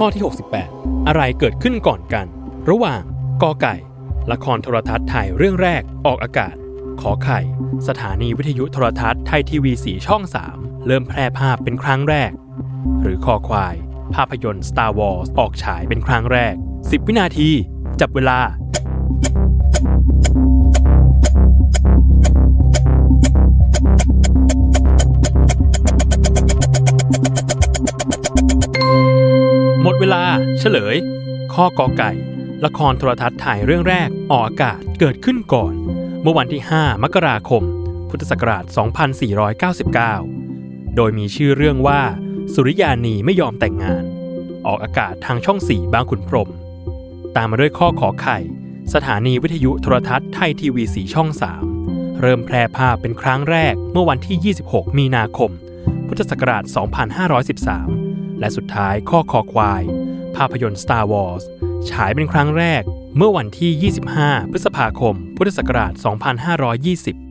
ข้อที่ 68 อะไรเกิดขึ้นก่อนกัน ระหว่างกอไก่ ละครโทรทัศน์ไทยเรื่องแรกออกอากาศ ขอไข่ สถานีวิทยุโทรทัศน์ไทยทีวีสีช่อง 3 เริ่มแพร่ภาพเป็นครั้งแรก หรือคอควาย ภาพยนตร์ Star Wars ออกฉายเป็นครั้งแรก 10 วินาที จับเวลา หมดเวลาเฉลย ข้อกอไก่ ละครโทรทัศน์ถ่ายเรื่องแรกออกอากาศเกิดขึ้นก่อน เมื่อวันที่ 5 มกราคม พุทธศักราช 2499 โดยมีชื่อเรื่องว่า สุริยานีไม่ยอมแต่งงาน ออกอากาศทางช่อง4บางขุนพรหมตามมาด้วยข้อขอไข่ สถานีวิทยุโทรทัศน์ไทยทีวีสีช่อง 3 เริ่มแพร่ภาพเป็นครั้งแรกเมื่อวันที่ 26 มีนาคม พุทธศักราช 2513 และสุดท้ายข้อคอควาย ภาพยนตร์ Star Wars ฉายเป็นครั้งแรกเมื่อวันที่ 25 พฤษภาคม พุทธศักราช 2520